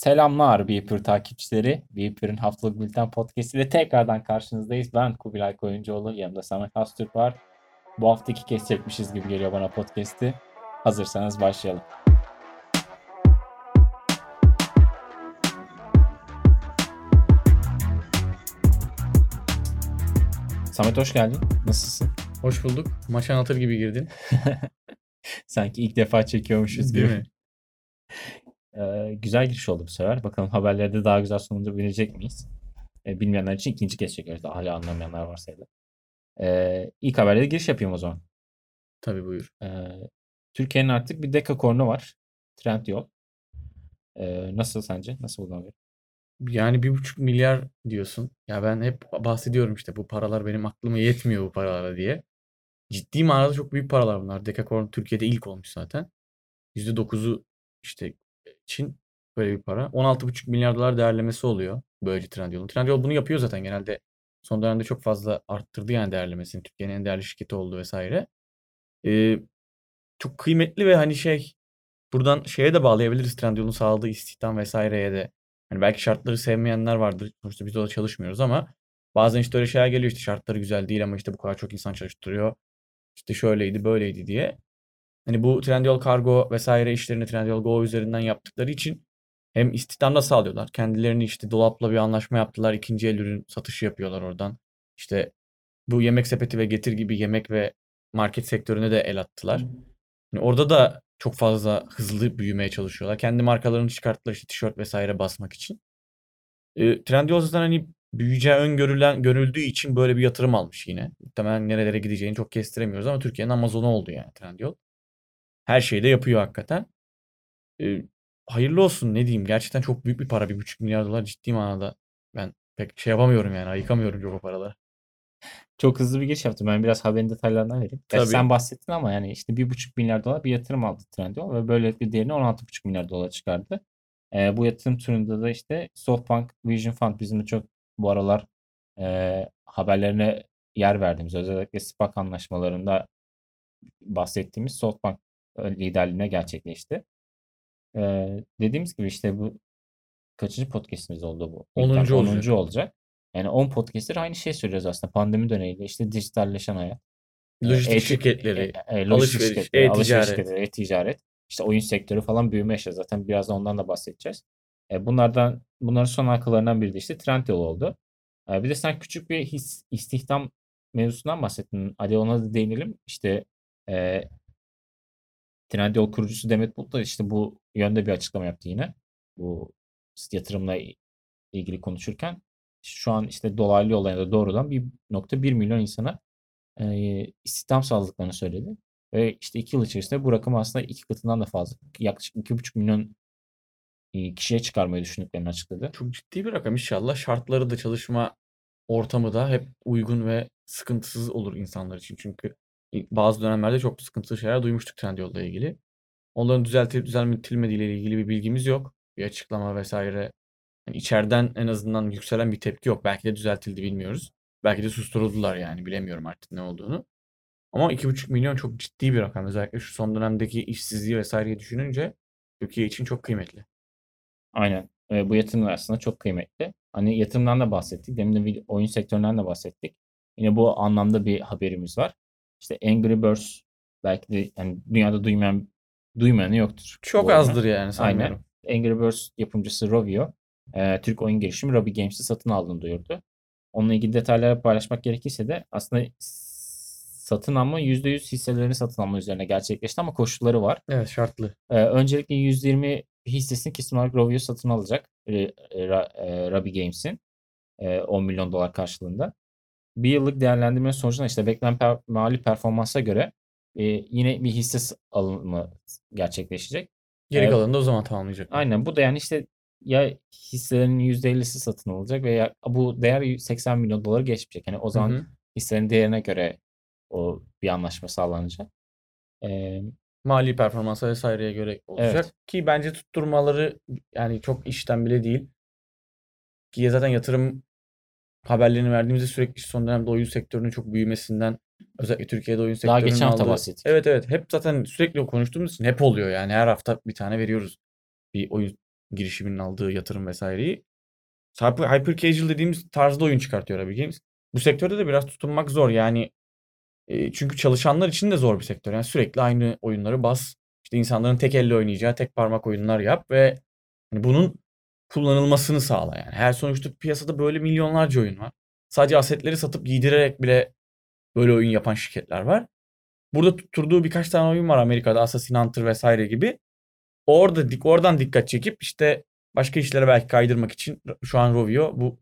Selamlar Beeper takipçileri. Beeper'ın haftalık bülten podcast ile tekrardan karşınızdayız. Ben Kubilay Koyuncuoğlu. Yanımda Samet Hastürk var. Bu hafta iki kez çekmişiz gibi geliyor bana podcast'i. Hazırsanız başlayalım. Samet hoş geldin. Nasılsın? Hoş bulduk. Maç anlatır gibi girdin. Sanki ilk defa çekiyormuşuz Değil gibi. mi? Ee, güzel giriş oldu bu sefer. Bakalım haberlerde daha güzel sonucu miyiz? Ee, bilmeyenler için ikinci kez çekiyoruz. Daha hala anlamayanlar varsa da. Ee, ilk haberlere giriş yapayım o zaman. Tabii buyur. Ee, Türkiye'nin artık bir dekakornu var. Trendyol. Ee, nasıl sence? Nasıl buldun Yani bir buçuk milyar diyorsun. Ya ben hep bahsediyorum işte bu paralar benim aklıma yetmiyor bu paralara diye. Ciddi manada çok büyük paralar bunlar. Dekakorn Türkiye'de ilk olmuş zaten. %9'u işte Çin böyle bir para. 16,5 milyar dolar değerlemesi oluyor böylece Trendyol'un. Trendyol bunu yapıyor zaten genelde. Son dönemde çok fazla arttırdı yani değerlemesini. Türkiye'nin en değerli şirketi oldu vesaire. Ee, çok kıymetli ve hani şey buradan şeye de bağlayabiliriz Trendyol'un sağladığı istihdam vesaireye de. Hani belki şartları sevmeyenler vardır. Sonuçta biz orada çalışmıyoruz ama bazen işte öyle şeyler geliyor işte şartları güzel değil ama işte bu kadar çok insan çalıştırıyor. İşte şöyleydi böyleydi diye. Hani bu Trendyol Kargo vesaire işlerini Trendyol Go üzerinden yaptıkları için hem istihdam da sağlıyorlar. Kendilerini işte dolapla bir anlaşma yaptılar. İkinci el ürün satışı yapıyorlar oradan. İşte bu yemek sepeti ve getir gibi yemek ve market sektörüne de el attılar. Yani orada da çok fazla hızlı büyümeye çalışıyorlar. Kendi markalarını çıkarttılar işte tişört vesaire basmak için. E, Trendyol zaten hani büyüyeceği öngörülen görüldüğü için böyle bir yatırım almış yine. Muhtemelen nerelere gideceğini çok kestiremiyoruz ama Türkiye'nin Amazon'u oldu yani Trendyol. Her şeyi de yapıyor hakikaten. E, hayırlı olsun ne diyeyim. Gerçekten çok büyük bir para. Bir buçuk milyar dolar ciddi manada. Ben pek şey yapamıyorum yani. Ayıkamıyorum çok o paraları. Çok hızlı bir giriş yaptım. Ben biraz haberin detaylarından vereyim. Tabii. sen bahsettin ama yani işte bir buçuk milyar dolar bir yatırım aldı Trendyol ve böylelikle değerini 16,5 milyar dolar çıkardı. E, bu yatırım turunda da işte SoftBank Vision Fund bizim de çok bu aralar e, haberlerine yer verdiğimiz özellikle SPAC anlaşmalarında bahsettiğimiz SoftBank liderliğine gerçekleşti. Ee, dediğimiz gibi işte bu kaçıncı podcast'imiz oldu bu? 10. olacak. 10. olacak. Yani 10 podcast'tir aynı şey söylüyoruz aslında. Pandemi dönemiyle işte dijitalleşen hayat. Lojistik e, şirketleri, e, e, alışveriş, e-ticaret. e-ticaret. İşte oyun sektörü falan büyüme yaşadı. Zaten birazdan ondan da bahsedeceğiz. E, bunlardan bunların son halkalarından biri de işte Trendyol oldu. E, bir de sen küçük bir his, istihdam mevzusundan bahsettin. Hadi ona da değinelim. İşte e, Trendyol kurucusu Demet Bulut da işte bu yönde bir açıklama yaptı yine. Bu yatırımla ilgili konuşurken şu an işte dolaylı yollarında doğrudan 1.1 milyon insana e, istihdam sağladıklarını söyledi. Ve işte iki yıl içerisinde bu rakam aslında iki katından da fazla. Yaklaşık 2.5 milyon kişiye çıkarmayı düşündüklerini açıkladı. Çok ciddi bir rakam inşallah. Şartları da çalışma ortamı da hep uygun ve sıkıntısız olur insanlar için. Çünkü bazı dönemlerde çok sıkıntılı şeyler duymuştuk Trendyol'la ilgili. Onların düzeltilip düzeltilmediği ilgili bir bilgimiz yok. Bir açıklama vesaire. Yani içeriden en azından yükselen bir tepki yok. Belki de düzeltildi bilmiyoruz. Belki de susturuldular yani bilemiyorum artık ne olduğunu. Ama 2,5 milyon çok ciddi bir rakam. Özellikle şu son dönemdeki işsizliği vesaireyi düşününce Türkiye için çok kıymetli. Aynen. E, bu yatırımlar aslında çok kıymetli. Hani yatırımdan da bahsettik. Demin de oyun sektöründen de bahsettik. Yine bu anlamda bir haberimiz var. İşte Angry Birds belki de yani dünyada duymayan duymayanı yoktur. Çok azdır yani sanmıyorum. Aynen. Angry Birds yapımcısı Rovio e, Türk oyun girişimi Robbie Games'i satın aldığını duyurdu. Onunla ilgili detayları paylaşmak gerekirse de aslında satın alma %100 hisselerini satın alma üzerine gerçekleşti ama koşulları var. Evet şartlı. Ee, öncelikle %20 hissesini kesin olarak Rovio satın alacak. E, e, e, Robbie Games'in e, 10 milyon dolar karşılığında bir yıllık değerlendirme sonucunda işte beklenen per, mali performansa göre e, yine bir hisse alımı gerçekleşecek. Geri ee, kalanını o zaman tamamlayacak. Aynen bu da yani işte ya hisselerin %50'si satın alacak veya bu değer 80 milyon doları geçmeyecek. Yani o zaman hı hı. hisselerin değerine göre o bir anlaşma sağlanacak. Ee, Mali performansa vesaireye göre olacak. Evet. Ki bence tutturmaları yani çok işten bile değil. Ki zaten yatırım haberlerini verdiğimizde sürekli son dönemde oyun sektörünün çok büyümesinden özellikle Türkiye'de oyun sektörünün Daha geçen hafta aldığı... bahsettik. Evet evet hep zaten sürekli konuştuğumuz için hep oluyor yani her hafta bir tane veriyoruz bir oyun girişiminin aldığı yatırım vesaireyi. Hyper, casual dediğimiz tarzda oyun çıkartıyor Epic Games. Bu sektörde de biraz tutunmak zor. Yani e, çünkü çalışanlar için de zor bir sektör. Yani sürekli aynı oyunları bas. İşte insanların tek elle oynayacağı tek parmak oyunlar yap ve hani bunun kullanılmasını sağla yani. Her sonuçta piyasada böyle milyonlarca oyun var. Sadece asetleri satıp giydirerek bile böyle oyun yapan şirketler var. Burada tutturduğu birkaç tane oyun var Amerika'da Assassin Hunter vesaire gibi. Orada dik oradan dikkat çekip işte başka işlere belki kaydırmak için şu an Rovio bu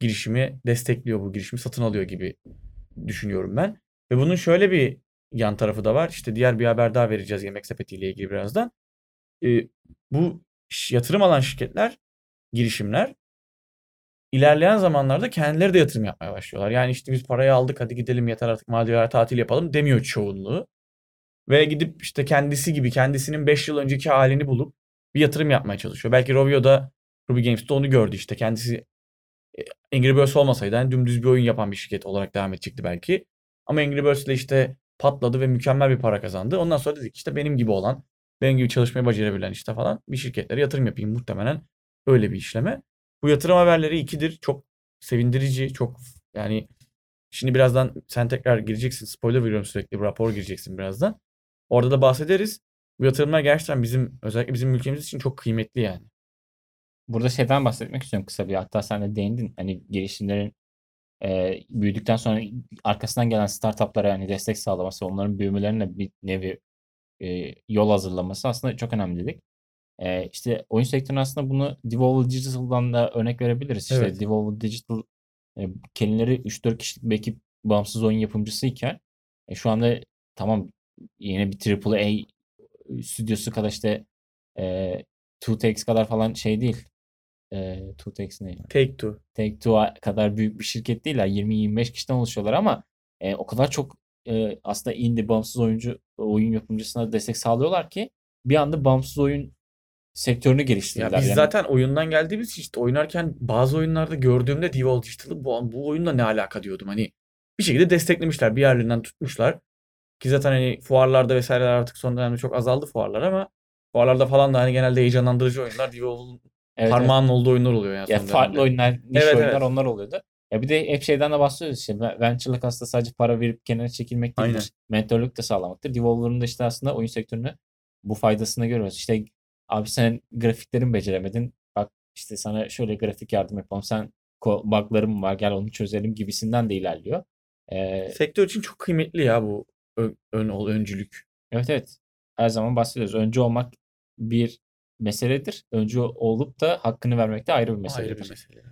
girişimi destekliyor bu girişimi satın alıyor gibi düşünüyorum ben. Ve bunun şöyle bir yan tarafı da var. İşte diğer bir haber daha vereceğiz yemek sepetiyle ilgili birazdan. Ee, bu yatırım alan şirketler, girişimler ilerleyen zamanlarda kendileri de yatırım yapmaya başlıyorlar. Yani işte biz parayı aldık hadi gidelim yeter artık Maldivler tatil yapalım demiyor çoğunluğu. Ve gidip işte kendisi gibi kendisinin 5 yıl önceki halini bulup bir yatırım yapmaya çalışıyor. Belki Rovio'da Ruby Games'te onu gördü işte. Kendisi e, Angry Birds olmasaydı yani dümdüz bir oyun yapan bir şirket olarak devam edecekti belki. Ama Angry Birds ile işte patladı ve mükemmel bir para kazandı. Ondan sonra dedik işte benim gibi olan, benim gibi çalışmayı başarabilen işte falan bir şirketlere yatırım yapayım muhtemelen öyle bir işleme. Bu yatırım haberleri ikidir. Çok sevindirici, çok yani şimdi birazdan sen tekrar gireceksin. Spoiler veriyorum sürekli. Bir rapor gireceksin birazdan. Orada da bahsederiz. Bu yatırımlar gerçekten bizim özellikle bizim ülkemiz için çok kıymetli yani. Burada şeyden bahsetmek istiyorum kısa bir. Hatta sen de değindin. Hani girişimlerin e, büyüdükten sonra arkasından gelen startuplara yani destek sağlaması, onların büyümelerine bir nevi e, yol hazırlaması aslında çok önemli dedik. E, işte oyun sektörü aslında bunu Devolver Digital'dan da örnek verebiliriz. İşte Evet. Devolver Digital e, kendileri 3-4 kişilik bir ekip bağımsız oyun yapımcısıyken e, şu anda tamam yine bir AAA stüdyosu kadar işte e, 2Takes kadar falan şey değil. E, 2Takes ne? Take Two. Take Two kadar büyük bir şirket değiller. 20-25 kişiden oluşuyorlar ama e, o kadar çok e, aslında indie bağımsız oyuncu oyun yapımcısına destek sağlıyorlar ki bir anda bağımsız oyun sektörünü geliştirdiler. Ya biz Yani zaten oyundan geldiğimiz için işte oynarken bazı oyunlarda gördüğümde Devolver Digital'ı bu, bu oyunla ne alaka diyordum. Hani bir şekilde desteklemişler. Bir yerlerinden tutmuşlar. Ki zaten hani fuarlarda vesaireler artık son dönemde çok azaldı fuarlar ama fuarlarda falan da hani genelde heyecanlandırıcı oyunlar Devolver'ın evet, evet. parmağının olduğu oyunlar oluyor yani Ya farklı dönemde. oyunlar, niş Evet, oyunlar evet. onlar oluyordu. Ya bir de hep şeyden de bahsediyoruz işte. Ve- Venture'lık aslında sadece para verip kenara çekilmek değildir. Aynen. Mentorluk da sağlamaktır. Devolver'ın da işte aslında oyun sektörünü bu faydasını görüyoruz. İşte abi sen grafiklerin beceremedin. Bak işte sana şöyle grafik yardım yapalım. Sen bug'ların var gel onu çözelim gibisinden de ilerliyor. Ee, Sektör için çok kıymetli ya bu ön, ön, öncülük. evet evet. Her zaman bahsediyoruz. Öncü olmak bir meseledir. Öncü olup da hakkını vermek de ayrı bir Ayrı meseledir. bir mesele.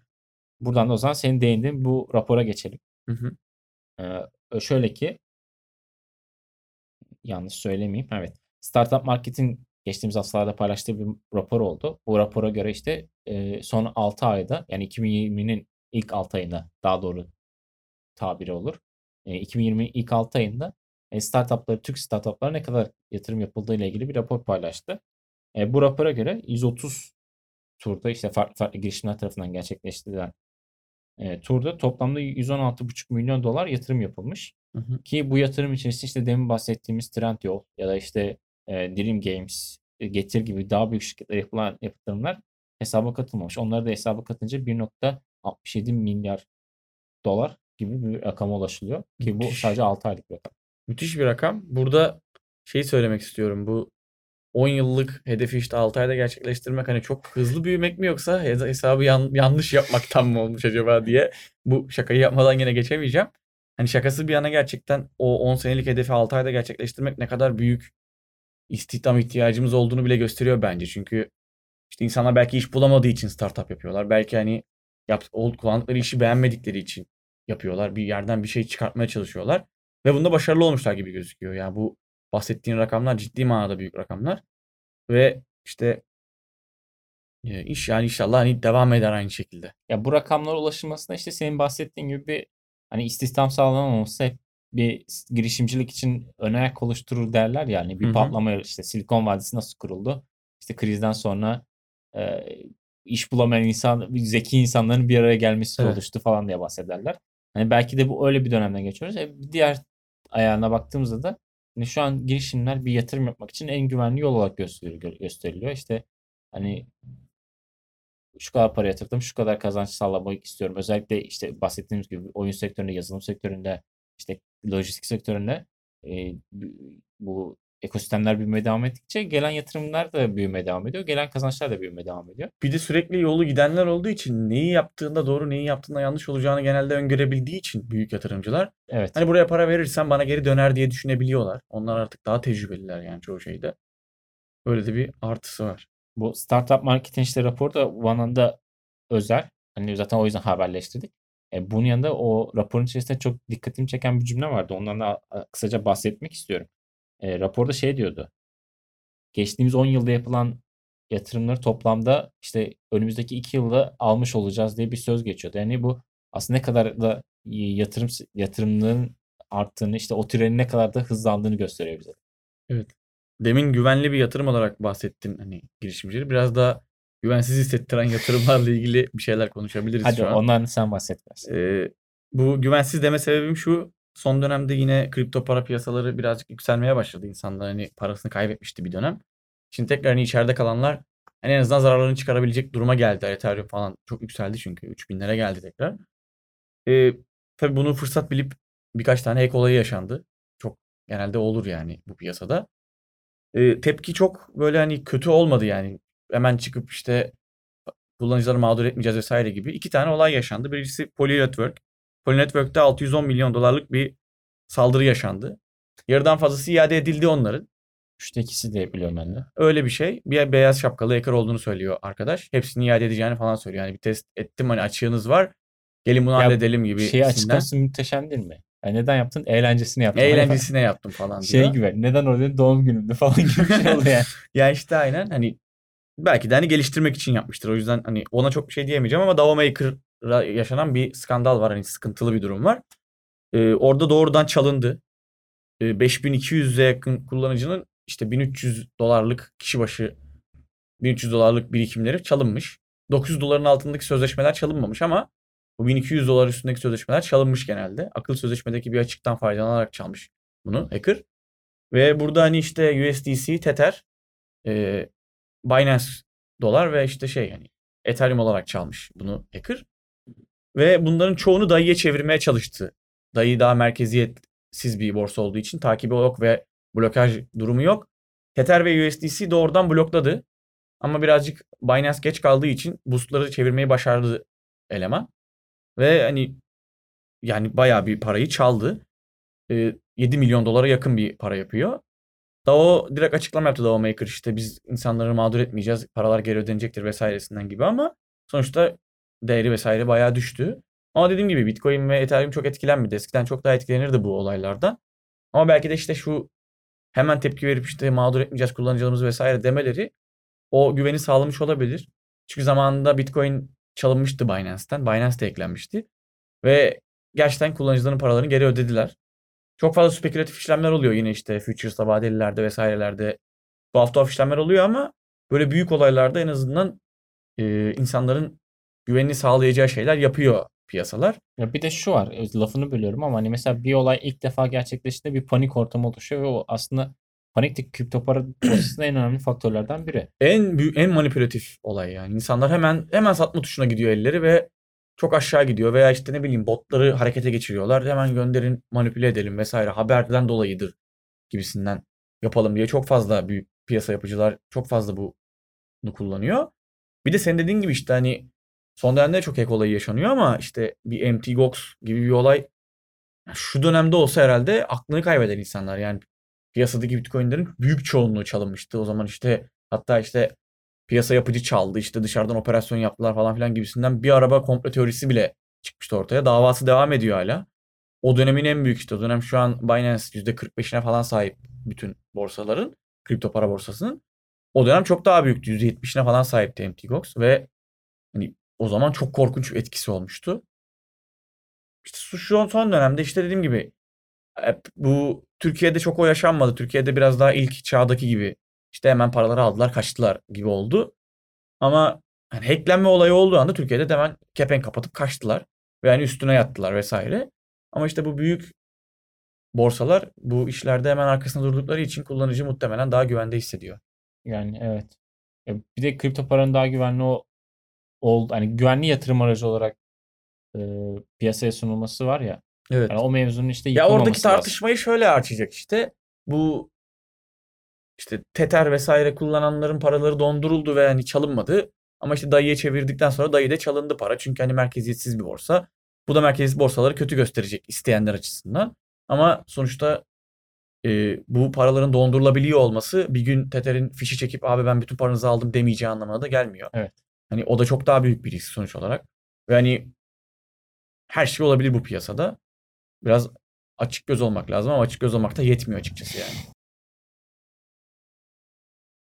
Buradan da o zaman senin değindiğin bu rapora geçelim. Hı hı. Ee, şöyle ki yanlış söylemeyeyim. Evet. Startup Market'in geçtiğimiz haftalarda paylaştığı bir rapor oldu. Bu rapora göre işte e, son 6 ayda yani 2020'nin ilk 6 ayında daha doğru tabiri olur. E, 2020'nin ilk 6 ayında e, startupları, Türk startuplara ne kadar yatırım yapıldığı ile ilgili bir rapor paylaştı. E, bu rapora göre 130 turda işte farklı farklı girişimler tarafından gerçekleştirilen e, turda toplamda 116,5 milyon dolar yatırım yapılmış. Hı hı. Ki bu yatırım içerisinde işte demin bahsettiğimiz Trendyol ya da işte e, Dream Games, e, Getir gibi daha büyük şirketlere yapılan yatırımlar hesaba katılmamış. Onları da hesaba katınca 1.67 milyar dolar gibi bir rakama ulaşılıyor. Ki bu Müthiş. sadece 6 aylık bir rakam. Müthiş bir rakam. Burada şeyi söylemek istiyorum. Bu 10 yıllık hedefi işte 6 ayda gerçekleştirmek hani çok hızlı büyümek mi yoksa hes- hesabı yan- yanlış yapmaktan mı olmuş acaba diye bu şakayı yapmadan yine geçemeyeceğim. Hani şakası bir yana gerçekten o 10 senelik hedefi 6 ayda gerçekleştirmek ne kadar büyük istihdam ihtiyacımız olduğunu bile gösteriyor bence. Çünkü işte insanlar belki iş bulamadığı için startup yapıyorlar. Belki hani yap, ol- kullandıkları işi beğenmedikleri için yapıyorlar. Bir yerden bir şey çıkartmaya çalışıyorlar. Ve bunda başarılı olmuşlar gibi gözüküyor. Yani bu bahsettiğin rakamlar ciddi manada büyük rakamlar. Ve işte e, iş yani inşallah hani devam eder aynı şekilde. Ya bu rakamlara ulaşılmasında işte senin bahsettiğin gibi bir hani istihdam sağlanamaması hep bir girişimcilik için ön ayak oluşturur derler yani bir Hı hı. patlama işte Silikon Vadisi nasıl kuruldu? İşte krizden sonra e, iş bulamayan insan, zeki insanların bir araya gelmesi Evet. oluştu falan diye bahsederler. Hani belki de bu öyle bir dönemden geçiyoruz. E, diğer ayağına baktığımızda da hani şu an girişimler bir yatırım yapmak için en güvenli yol olarak gösteriliyor. gösteriliyor. İşte hani şu kadar para yatırdım, şu kadar kazanç sağlamak istiyorum. Özellikle işte bahsettiğimiz gibi oyun sektöründe, yazılım sektöründe, işte lojistik sektöründe e, bu ekosistemler büyümeye devam ettikçe gelen yatırımlar da büyümeye devam ediyor. Gelen kazançlar da büyümeye devam ediyor. Bir de sürekli yolu gidenler olduğu için neyi yaptığında doğru neyi yaptığında yanlış olacağını genelde öngörebildiği için büyük yatırımcılar Evet. hani buraya para verirsen bana geri döner diye düşünebiliyorlar. Onlar artık daha tecrübeliler yani çoğu şeyde. Öyle de bir artısı var. Bu Startup Marketing işte raporu da Vana'da özel. Hani zaten o yüzden haberleştirdik. E, bunun yanında o raporun içerisinde çok dikkatimi çeken bir cümle vardı. Ondan da kısaca bahsetmek istiyorum. E, raporda şey diyordu. Geçtiğimiz 10 yılda yapılan yatırımları toplamda işte önümüzdeki 2 yılda almış olacağız diye bir söz geçiyordu. Yani bu aslında ne kadar da yatırım yatırımların arttığını işte o trenin ne kadar da hızlandığını gösteriyor bize. Evet. Demin güvenli bir yatırım olarak bahsettin hani girişimcileri. Biraz da güvensiz hissettiren yatırımlarla ilgili bir şeyler konuşabiliriz Hadi şu an. ondan sen bahset Ee, bu güvensiz deme sebebim şu. Son dönemde yine kripto para piyasaları birazcık yükselmeye başladı. İnsanlar hani parasını kaybetmişti bir dönem. Şimdi tekrar hani içeride kalanlar hani en azından zararlarını çıkarabilecek duruma geldi. Ethereum falan çok yükseldi çünkü. 3000'lere geldi tekrar. Ee, tabii bunu fırsat bilip birkaç tane hack olayı yaşandı. Çok genelde olur yani bu piyasada. Ee, tepki çok böyle hani kötü olmadı yani. Hemen çıkıp işte kullanıcıları mağdur etmeyeceğiz vesaire gibi. iki tane olay yaşandı. Birincisi Poly Network. Poly Network'te 610 milyon dolarlık bir saldırı yaşandı. Yarıdan fazlası iade edildi onların. Üçte ikisi de biliyorum ben de. Öyle bir şey. Bir beyaz şapkalı hacker olduğunu söylüyor arkadaş. Hepsini iade edeceğini falan söylüyor. Yani bir test ettim hani açığınız var. Gelin bunu Ya halledelim gibi. Şeyi açıklaması değil mi? Yani neden yaptın? Eğlencesini yaptım. Eğlencesine yaptım falan diyor. Şey gibi neden orada doğum günümde falan gibi bir şey oluyor yani. ya işte aynen hani belki de hani geliştirmek için yapmıştır. O yüzden hani ona çok bir şey diyemeyeceğim ama Dava Maker'a yaşanan bir skandal var. Hani sıkıntılı bir durum var. Ee, orada doğrudan çalındı. Ee, 5200'e yakın kullanıcının işte 1300 dolarlık kişi başı 1300 dolarlık birikimleri çalınmış. 900 doların altındaki sözleşmeler çalınmamış ama bu 1200 dolar üstündeki sözleşmeler çalınmış genelde. Akıl sözleşmedeki bir açıktan faydalanarak çalmış bunu hacker. Ve burada hani işte USDC, Tether, e, Binance dolar ve işte şey hani Ethereum olarak çalmış bunu hacker. Ve bunların çoğunu dayıya çevirmeye çalıştı. Dayı daha merkeziyetsiz bir borsa olduğu için takibi yok ve blokaj durumu yok. Tether ve USDC doğrudan blokladı. Ama birazcık Binance geç kaldığı için boostları çevirmeyi başardı eleman. Ve hani yani bayağı bir parayı çaldı. E, 7 milyon dolara yakın bir para yapıyor. DAO direkt açıklama yaptı DAO Maker işte biz insanları mağdur etmeyeceğiz. Paralar geri ödenecektir vesairesinden gibi ama sonuçta değeri vesaire bayağı düştü. Ama dediğim gibi Bitcoin ve Ethereum çok etkilenmedi. Eskiden çok daha etkilenirdi bu olaylardan. Ama belki de işte şu hemen tepki verip işte mağdur etmeyeceğiz kullanıcılarımızı vesaire demeleri o güveni sağlamış olabilir. Çünkü zamanında Bitcoin çalınmıştı Binance'ten. Binance de eklenmişti. Ve gerçekten kullanıcıların paralarını geri ödediler. Çok fazla spekülatif işlemler oluyor yine işte futures'ta, vadelilerde vesairelerde. Bu hafta işlemler oluyor ama böyle büyük olaylarda en azından e, insanların güvenini sağlayacağı şeyler yapıyor piyasalar. Ya bir de şu var, lafını bölüyorum ama hani mesela bir olay ilk defa gerçekleştiğinde bir panik ortamı oluşuyor ve o aslında panik de kripto para borsasında en önemli faktörlerden biri. En büyük, en manipülatif olay yani. İnsanlar hemen hemen satma tuşuna gidiyor elleri ve çok aşağı gidiyor veya işte ne bileyim botları harekete geçiriyorlar. Hemen gönderin, manipüle edelim vesaire. Haberden dolayıdır gibisinden yapalım diye çok fazla büyük piyasa yapıcılar çok fazla bunu kullanıyor. Bir de sen dediğin gibi işte hani son dönemde çok ek olayı yaşanıyor ama işte bir MT Gox gibi bir olay şu dönemde olsa herhalde aklını kaybeder insanlar. Yani piyasadaki bitcoinlerin büyük çoğunluğu çalınmıştı. O zaman işte hatta işte piyasa yapıcı çaldı işte dışarıdan operasyon yaptılar falan filan gibisinden bir araba komple teorisi bile çıkmıştı ortaya. Davası devam ediyor hala. O dönemin en büyük işte o dönem şu an Binance %45'ine falan sahip bütün borsaların kripto para borsasının. O dönem çok daha büyüktü. %70'ine falan sahipti MTGOX ve hani o zaman çok korkunç bir etkisi olmuştu. İşte şu son dönemde işte dediğim gibi bu Türkiye'de çok o yaşanmadı. Türkiye'de biraz daha ilk çağdaki gibi işte hemen paraları aldılar kaçtılar gibi oldu. Ama hani hacklenme olayı olduğu anda Türkiye'de de hemen kepenk kapatıp kaçtılar. Ve yani üstüne yattılar vesaire. Ama işte bu büyük borsalar bu işlerde hemen arkasında durdukları için kullanıcı muhtemelen daha güvende hissediyor. Yani evet. Bir de kripto paranın daha güvenli oldu hani güvenli yatırım aracı olarak e, piyasaya sunulması var ya. Evet. Yani o mevzunun işte Ya oradaki yıkılmaması lazım. tartışmayı şöyle açacak işte. Bu işte Tether vesaire kullananların paraları donduruldu ve hani çalınmadı. Ama işte dayıya çevirdikten sonra dayıda çalındı para. Çünkü hani merkeziyetsiz bir borsa. Bu da merkezi borsaları kötü gösterecek isteyenler açısından. Ama sonuçta e, bu paraların dondurulabiliyor olması bir gün Tether'in fişi çekip abi ben bütün paranızı aldım demeyeceği anlamına da gelmiyor. Evet. Hani o da çok daha büyük bir risk sonuç olarak. Ve hani her şey olabilir bu piyasada. Biraz açık göz olmak lazım ama açık göz olmak da yetmiyor açıkçası yani.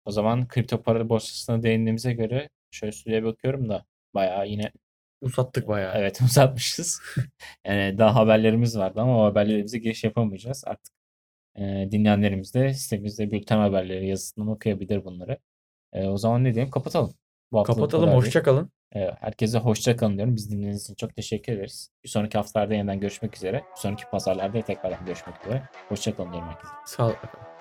O zaman kripto para borsasına değindiğimize göre şöyle süreye bakıyorum da bayağı yine Uzattık bayağı. evet uzatmışız. yani daha haberlerimiz vardı ama o haberlerimize giriş yapamayacağız. Artık e, dinleyenlerimiz de sitemizde bülten haberleri yazısından okuyabilir bunları. E, o zaman ne diyeyim? Kapatalım. Bu Kapatalım. Hoşça kalın. E, herkese hoşça kalın diyorum. Biz dinlediğiniz için çok teşekkür ederiz. Bir sonraki haftalarda yeniden görüşmek üzere. Bir sonraki pazarlarda tekrardan görüşmek üzere. Hoşça kalın diyorum herkese. Sağlıkla kalın.